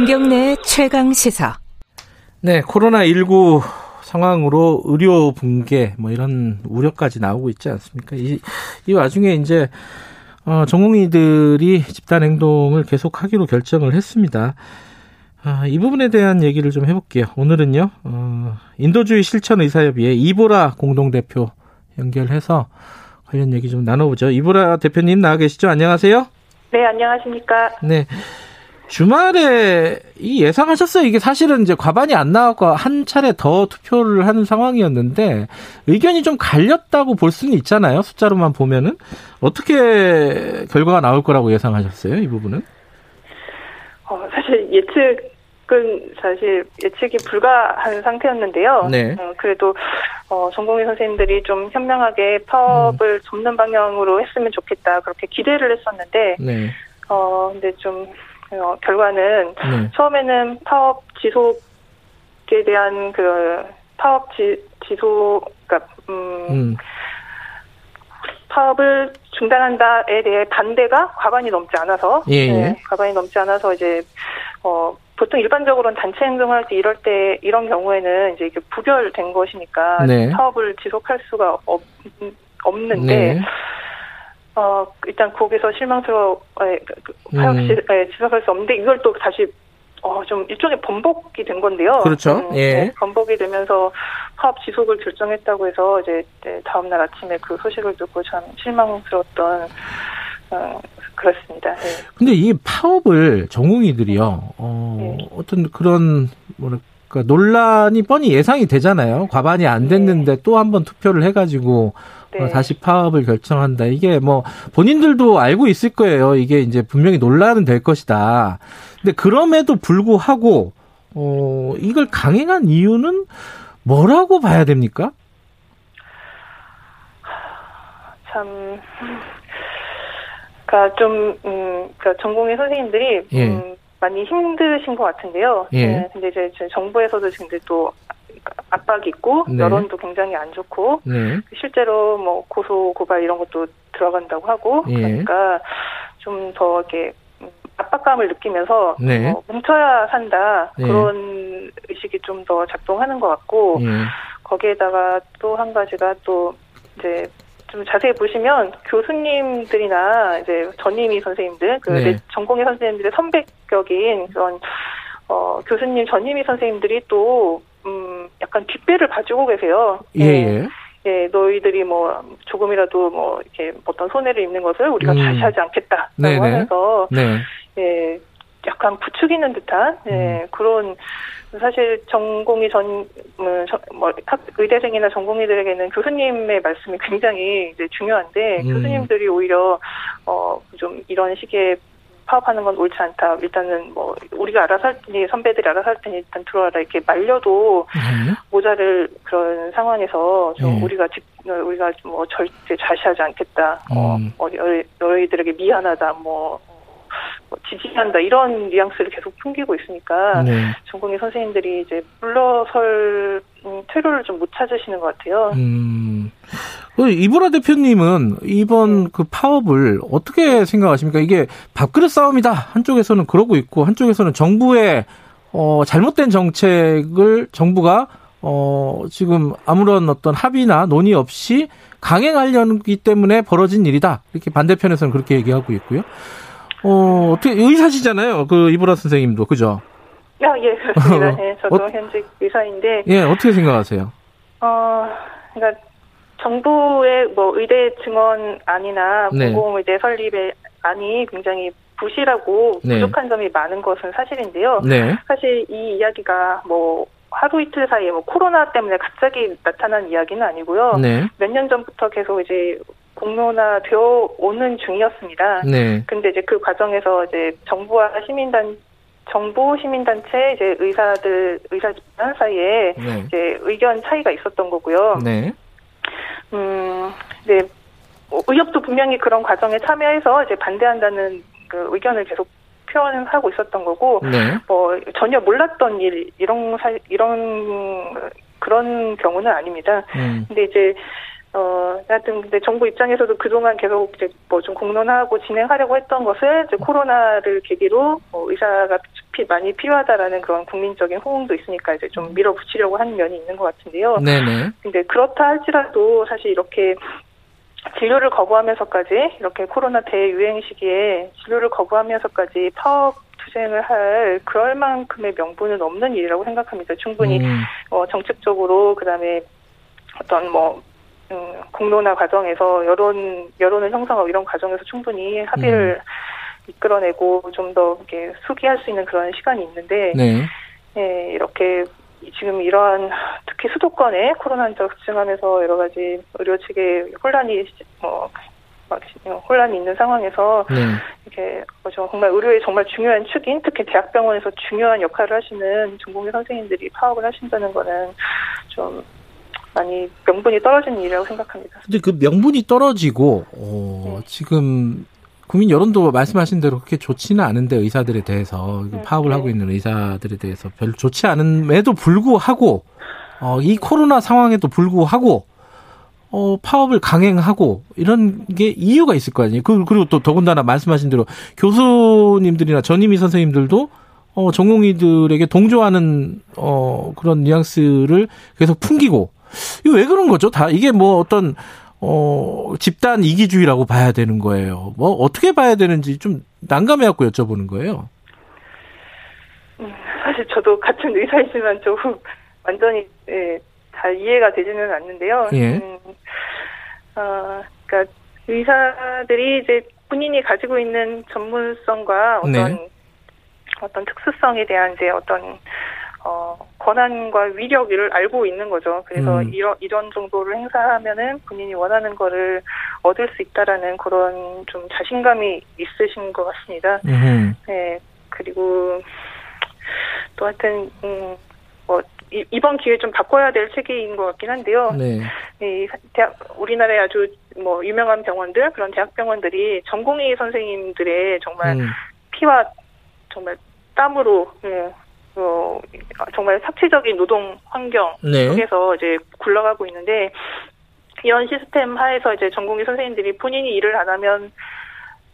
김경래 최강 시사. 네, 코로나19 상황으로 의료 붕괴 뭐 이런 우려까지 나오고 있지 않습니까? 이, 이 와중에 이제 어, 전공의들이 집단 행동을 계속 하기로 결정을 했습니다. 아, 이 부분에 대한 얘기를 좀 해볼게요. 오늘은요, 어, 인도주의 실천 의사협의회 이보라 공동대표 연결해서 관련 얘기 좀 나눠보죠. 이보라 대표님 나와 계시죠? 안녕하세요. 네, 안녕하십니까. 네. 주말에 이 예상하셨어요. 이게 사실은 이제 과반이 안 나왔고 한 차례 더 투표를 하는 상황이었는데 의견이 좀 갈렸다고 볼 수는 있잖아요. 숫자로만 보면은 어떻게 결과가 나올 거라고 예상하셨어요? 이 부분은? 어, 사실 예측은 사실 예측이 불가한 상태였는데요. 네. 어, 그래도 어, 전공의 선생님들이 좀 현명하게 파업을 음. 접는 방향으로 했으면 좋겠다 그렇게 기대를 했었는데 네. 어 근데 좀 어, 결과는 네. 처음에는 파업 지속에 대한 그 파업 지, 지속 그러니까 음, 음. 파업을 중단한다에 대해 반대가 과반이 넘지 않아서 예, 예. 네, 과반이 넘지 않아서 이제 어 보통 일반적으로는 단체 행동할 때 이럴 때 이런 경우에는 이제 이게 부결된 것이니까 네. 파업을 지속할 수가 없, 없는데 네. 어 일단 거기서 실망스러워 에, 그, 그, 파업 음. 지, 에, 지속할 수 없는데 이걸 또 다시 어 좀 일종의 번복이 된 건데요. 그렇죠. 예. 네, 번복이 되면서 파업 지속을 결정했다고 해서 이제 네, 다음 날 아침에 그 소식을 듣고 참 실망스러웠던 어, 그렇습니다. 네. 근데 이 파업을 전공의들이요, 어, 네. 어떤 그런, 뭐랄까, 논란이 뻔히 예상이 되잖아요. 과반이 안 됐는데 또 한 번 투표를 해가지고, 네. 어, 다시 파업을 결정한다. 이게 뭐, 본인들도 알고 있을 거예요. 이게 이제 분명히 논란은 될 것이다. 근데 그럼에도 불구하고, 어, 이걸 강행한 이유는 뭐라고 봐야 됩니까? 참, 그니까 좀, 음, 그니까 전공의 선생님들이, 예. 음, 많이 힘드신 것 같은데요. 예. 네, 근데 이제 저희 정부에서도 지금 또 압박이 있고, 네. 여론도 굉장히 안 좋고, 네. 실제로 뭐 고소, 고발 이런 것도 들어간다고 하고, 예. 그러니까 좀 더 이렇게 음, 압박감을 느끼면서, 네. 어, 뭉쳐야 산다, 예. 그런 의식이 좀 더 작동하는 것 같고, 예. 거기에다가 또 한 가지가 또 이제 좀 자세히 보시면 교수님들이나 이제 전임의 선생님들, 그 네. 내 전공의 선생님들의 선배격인 그런 어 교수님 전임의 선생님들이 또 음, 약간 뒷배를 봐주고 계세요. 예, 예. 예, 너희들이 뭐 조금이라도 뭐 이렇게 어떤 손해를 입는 것을 우리가 음. 자시하지 않겠다라고 네네. 하면서 네. 예, 약간 부추기는 듯한 음. 예, 그런 사실 전공의 전, 음, 저- 뭐, 학, 의대생이나 전공의들에게는 교수님의 말씀이 굉장히 이제 중요한데, 음. 교수님들이 오히려, 어, 좀 이런 식의 파업하는 건 옳지 않다. 일단은 뭐, 우리가 알아서 할 테니, 선배들이 알아서 할 테니 일단 들어와라. 이렇게 말려도 네. 모자를 그런 상황에서 좀 예. 우리가 직, 우리가 뭐 절대 자시하지 않겠다. 어, 음. 어, 너희- 너희들에게 미안하다. 뭐, 뭐 지지한다. 이런 뉘앙스를 계속 풍기고 있으니까 네. 전공의 선생님들이 이제 물러설 음, 퇴로를 좀 못 찾으시는 것 같아요. 음. 그 이보라 대표님은 이번 그 파업을 어떻게 생각하십니까? 이게 밥그릇 싸움이다. 한쪽에서는 그러고 있고 한쪽에서는 정부의 어 잘못된 정책을 정부가 어 지금 아무런 어떤 합의나 논의 없이 강행하려기 때문에 벌어진 일이다. 이렇게 반대편에서는 그렇게 얘기하고 있고요. 어 어떻게 의사시잖아요. 그 이보라 선생님도 그죠? 아, 예, 그렇습니다. 예, 저도 어? 현직 의사인데, 예, 어떻게 생각하세요? 어, 그러니까 정부의 뭐 의대 증원안이나 네. 공공의대 설립의 안이 굉장히 부실하고 네. 부족한 점이 많은 것은 사실인데요. 네. 사실 이 이야기가 뭐 하루 이틀 사이에 뭐 코로나 때문에 갑자기 나타난 이야기는 아니고요. 네. 몇년 전부터 계속 이제 공론화되어 오는 중이었습니다. 네. 근데 이제 그 과정에서 이제 정부와 시민단 정부 시민단체 이제 의사들 의사 집단 사이에 네. 이제 의견 차이가 있었던 거고요. 네. 음, 네. 뭐 의협도 분명히 그런 과정에 참여해서 이제 반대한다는 그 의견을 계속 표현하고 있었던 거고, 네. 뭐 전혀 몰랐던 일 이런 사 이런 그런 경우는 아닙니다. 음. 근데 이제 어, 하여튼, 근데 정부 입장에서도 그동안 계속 이제 뭐 좀 공론화하고 진행하려고 했던 것을 이제 코로나를 계기로 뭐 의사가 피, 많이 필요하다라는 그런 국민적인 호응도 있으니까 이제 좀 밀어붙이려고 하는 면이 있는 것 같은데요. 네네. 근데 그렇다 할지라도 사실 이렇게 진료를 거부하면서까지 이렇게 코로나 대유행 시기에 진료를 거부하면서까지 파업 투쟁을 할 그럴 만큼의 명분은 없는 일이라고 생각합니다. 충분히 음. 어, 정책적으로 그다음에 어떤 뭐 음, 공론화 과정에서 여론 여론을 형성하고 이런 과정에서 충분히 합의를 이끌어내고 좀 더 이렇게 수기할 수 있는 그런 시간이 있는데 네. 예, 이렇게 지금 이러한 특히 수도권에 코로나 환자가 급증하면서 여러 가지 의료 체계 혼란이 뭐막 혼란이 있는 상황에서 네. 이렇게 뭐 정말 의료의 정말 중요한 축인 특히 대학병원에서 중요한 역할을 하시는 전공의 선생님들이 파업을 하신다는 거는 좀 많이 명분이 떨어지는 일이라고 생각합니다. 근데 그 명분이 떨어지고 어, 네. 지금 국민 여론도 말씀하신 대로 그렇게 좋지는 않은데 의사들에 대해서 네, 파업을 네. 하고 있는 의사들에 대해서 별로 좋지 않음에도 불구하고 어, 이 코로나 상황에도 불구하고 어, 파업을 강행하고 이런 게 이유가 있을 거 아니에요. 그- 그리고 또 더군다나 말씀하신 대로 교수님들이나 전임의 선생님들도 어, 전공의들에게 동조하는 어, 그런 뉘앙스를 계속 풍기고 이거 왜 그런 거죠? 다 이게 뭐 어떤 어, 집단 이기주의라고 봐야 되는 거예요. 뭐 어떻게 봐야 되는지 좀 난감해 갖고 여쭤보는 거예요. 음, 사실 저도 같은 의사이지만 좀 완전히 예, 잘 이해가 되지는 않는데요. 예. 음, 어, 그러니까 의사들이 이제 본인이 가지고 있는 전문성과 어떤 네. 어떤 특수성에 대한 이제 어떤 어, 권한과 위력을 알고 있는 거죠. 그래서 음. 이런 이런 정도를 행사하면은 본인이 원하는 거를 얻을 수 있다라는 그런 좀 자신감이 있으신 것 같습니다. 음. 네, 그리고 또 하여튼 음, 뭐 이- 이번 기회에 좀 바꿔야 될 체계인 것 같긴 한데요. 네. 이 대학 우리나라의 아주 뭐 유명한 병원들 그런 대학병원들이 전공의 선생님들의 정말 음. 피와 정말 땀으로 예, 어, 정말 삭체적인 노동 환경 네. 속에서 이제 굴러가고 있는데 이런 시스템 하에서 이제 전공의 선생님들이 본인이 일을 안 하면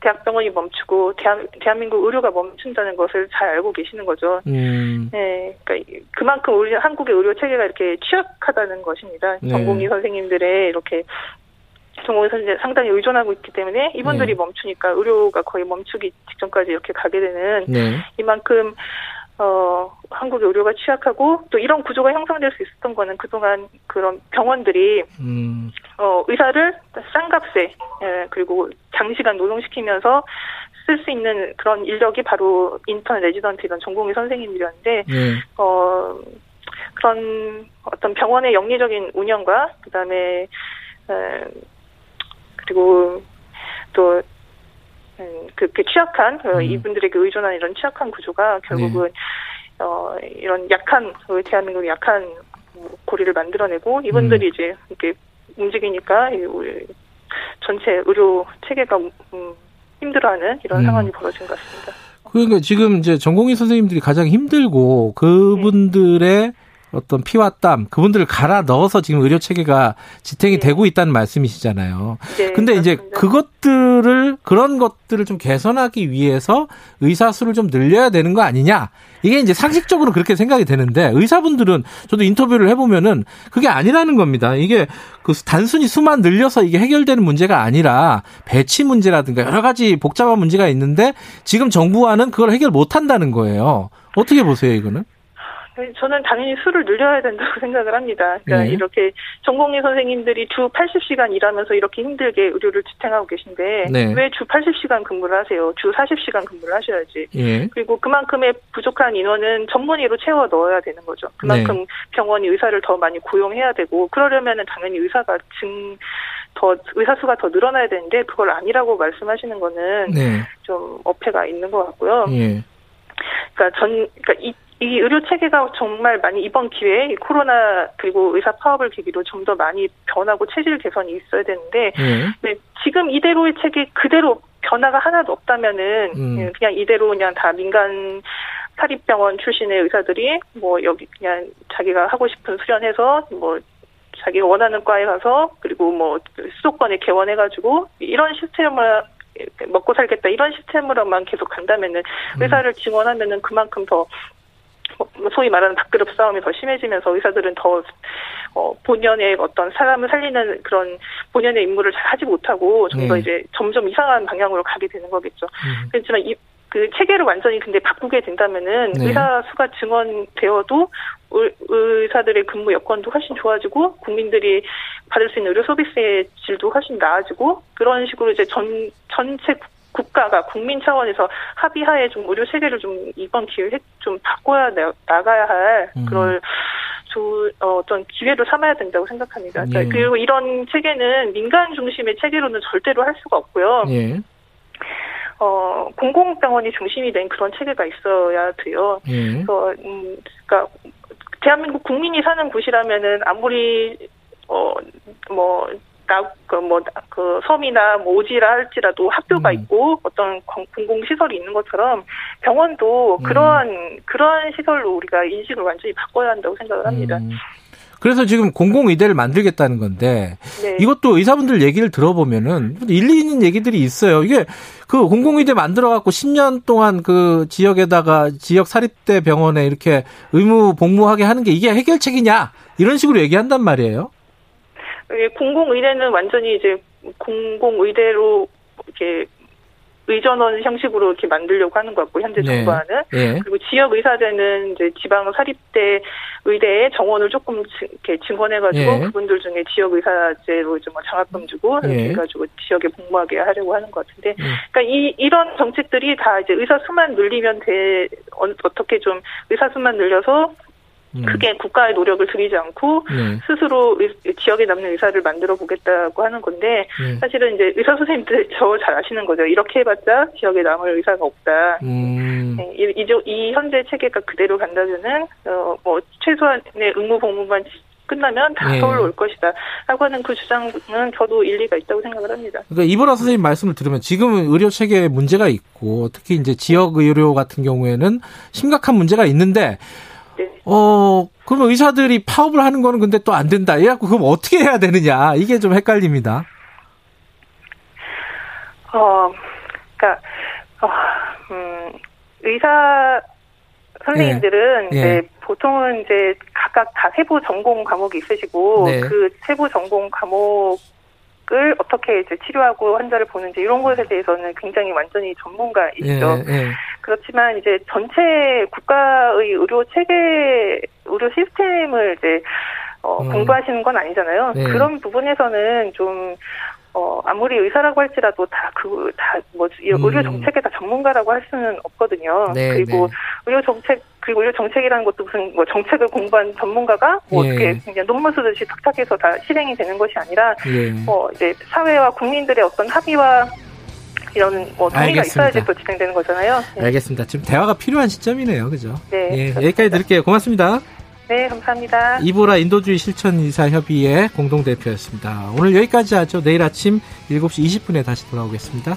대학병원이 멈추고 대한, 대한민국 의료가 멈춘다는 것을 잘 알고 계시는 거죠. 음. 네, 그러니까 그만큼 우리 한국의 의료 체계가 이렇게 취약하다는 것입니다. 네. 전공의 선생님들의 이렇게 전공의 선생님 상당히 의존하고 있기 때문에 이분들이 네. 멈추니까 의료가 거의 멈추기 직전까지 이렇게 가게 되는 네. 이만큼 어 한국의 의료가 취약하고 또 이런 구조가 형성될 수 있었던 거는 그동안 그런 병원들이 음. 어 의사를 싼 값에 예, 그리고 장시간 노동시키면서 쓸 수 있는 그런 인력이 바로 인턴 레지던트 이런 전공의 선생님들이었는데 네. 어 그런 어떤 병원의 영리적인 운영과 그다음에 에, 그리고 또 음, 그, 그 취약한 어, 음. 이분들에게 의존한 이런 취약한 구조가 결국은 어 이런 약한 어, 대한민국의 약한 고리를 만들어내고 이분들이 이제 이렇게 움직이니까 이 우리 전체 의료 체계가 음, 힘들어하는 이런 음. 상황이 벌어진 것 같습니다. 그러니까 지금 이제 전공의 선생님들이 가장 힘들고 그분들의 어떤 피와 땀 그분들을 갈아 넣어서 지금 의료 체계가 지탱이 네. 되고 있다는 말씀이시잖아요. 네, 근데 이제 그렇습니다. 그것들을 그런 것들을 좀 개선하기 위해서 의사 수를 좀 늘려야 되는 거 아니냐? 이게 이제 상식적으로 그렇게 생각이 되는데 의사분들은 저도 인터뷰를 해 보면은 그게 아니라는 겁니다. 이게 그 단순히 수만 늘려서 이게 해결되는 문제가 아니라 배치 문제라든가 여러 가지 복잡한 문제가 있는데 지금 정부와는 그걸 해결 못 한다는 거예요. 어떻게 보세요, 이거는? 저는 당연히 수를 늘려야 된다고 생각을 합니다. 그러니까 네. 이렇게 전공의 선생님들이 주 80시간 일하면서 이렇게 힘들게 의료를 지탱하고 계신데 네. 왜주 80시간 근무를 하세요? 주 40시간 근무를 하셔야지. 예. 그리고 그만큼의 부족한 인원은 전문의로 채워 넣어야 되는 거죠. 그만큼 네. 병원이 의사를 더 많이 고용해야 되고 그러려면은 당연히 의사가 증 더 의사 수가 더 늘어나야 되는데 그걸 아니라고 말씀하시는 거는 네. 좀 어폐가 있는 것 같고요. 예. 그러니까 전 그러니까 이, 이 의료 체계가 정말 많이 이번 기회에 이 코로나 그리고 의사 파업을 계기로 좀 더 많이 변하고 체질 개선이 있어야 되는데 예. 네, 지금 이대로의 체계 그대로 변화가 하나도 없다면은 음. 예, 그냥 이대로 그냥 다 민간 사립병원 출신의 의사들이 뭐 여기 그냥 자기가 하고 싶은 수련해서 뭐 자기가 원하는 과에 가서 그리고 뭐 수도권에 개원해가지고 이런 시스템을 먹고 살겠다 이런 시스템으로만 계속 간다면은 음. 의사를 지원하면은 그만큼 더뭐 소위 말하는 밥그릇 싸움이 더 심해지면서 의사들은 더 어, 본연의 어떤 사람을 살리는 그런 본연의 임무를 잘 하지 못하고 좀더 네. 이제 점점 이상한 방향으로 가게 되는 거겠죠. 음. 그렇지만 이, 그 체계를 완전히 근데 바꾸게 된다면은 네. 의사 수가 증원되어도 의사들의 근무 여건도 훨씬 좋아지고 국민들이 받을 수 있는 의료 서비스의 질도 훨씬 나아지고 그런 식으로 이제 전 전체 국가가 국민 차원에서 합의하에 좀 의료 체계를 좀 이번 기회에 좀 바꿔야 나가야 할 음. 그럴 조, 어, 어떤 기회로 삼아야 된다고 생각합니다. 예. 그리고 이런 체계는 민간 중심의 체계로는 절대로 할 수가 없고요. 예. 어, 공공병원이 중심이 된 그런 체계가 있어야 돼요. 예. 그래서, 음, 그니까, 대한민국 국민이 사는 곳이라면은 아무리, 어, 뭐, 그, 뭐, 그, 섬이나 뭐 오지라 할지라도 학교가 음. 있고 어떤 공공 시설이 있는 것처럼 병원도 음. 그러한, 음. 그러한 시설로 우리가 인식을 완전히 바꿔야 한다고 생각을 합니다. 음. 그래서 지금 공공 의대를 만들겠다는 건데 네. 이것도 의사분들 얘기를 들어보면은 일리 있는 얘기들이 있어요. 이게 그 공공 의대 만들어 갖고 10년 동안 그 지역에다가 지역 사립대 병원에 이렇게 의무 복무하게 하는 게 이게 해결책이냐 이런 식으로 얘기한단 말이에요. 공공의대는 완전히 이제 공공의대로 이렇게 의전원 형식으로 이렇게 만들려고 하는 것 같고 현재 네. 정부와는 네. 그리고 지역 의사제는 이제 지방 사립대 의대에 정원을 조금 이렇게 증원해가지고 네. 그분들 중에 지역 의사제로 좀뭐 장학금 주고 이렇게 해가지고 지역에 복무하게 하려고 하는 것 같은데 네. 그러니까 이 이런 정책들이 다 이제 의사 수만 늘리면 돼 어, 어떻게 좀 의사 수만 늘려서 음. 크게 국가의 노력을 들이지 않고 네. 스스로 지역에 남는 의사를 만들어 보겠다고 하는 건데 네. 사실은 이제 의사 선생님들 저 잘 아시는 거죠. 이렇게 해봤자 지역에 남을 의사가 없다. 음. 네, 이, 이, 이, 현재 체계가 그대로 간다면은 어, 뭐 최소한의 의무 복무만 끝나면 다 네. 서울로 올 것이다. 라고 하는 그 주장은 저도 일리가 있다고 생각을 합니다. 그러니까 이보라 선생님 말씀을 들으면 지금은 의료 체계에 문제가 있고 특히 이제 지역 의료 같은 경우에는 심각한 문제가 있는데 어, 그러면 의사들이 파업을 하는 거는 근데 또 안 된다. 이래갖고 그럼 어떻게 해야 되느냐. 이게 좀 헷갈립니다. 어, 그니까, 어, 음, 의사 선생님들은 예. 이제 예. 보통은 이제 각각 다 세부 전공 과목이 있으시고 네. 그 세부 전공 과목 을 어떻게 이제 치료하고 환자를 보는지 이런 것에 대해서는 굉장히 완전히 전문가이시죠. 예, 예. 그렇지만 이제 전체 국가의 의료 체계, 의료 시스템을 이제 어, 음. 공부하시는 건 아니잖아요. 네. 그런 부분에서는 좀 어, 아무리 의사라고 할지라도 다 그, 다, 뭐, 의료 음. 정책에 다 전문가라고 할 수는 없거든요. 네, 그리고 네. 의료 정책, 그리고 의료 정책이라는 것도 무슨 뭐 정책을 공부한 전문가가 뭐 예. 어떻게 그냥 논문 쓰듯이 탁탁해서 다 실행이 되는 것이 아니라, 예. 뭐, 이제 사회와 국민들의 어떤 합의와 이런 뭐 동의가 있어야지 또 진행되는 거잖아요. 네. 알겠습니다. 지금 대화가 필요한 시점이네요. 그죠? 네. 예, 여기까지 드릴게요. 고맙습니다. 네, 감사합니다. 이보라 인도주의 실천이사협의회 공동대표였습니다. 오늘 여기까지 하죠. 내일 아침 7시 20분에 다시 돌아오겠습니다.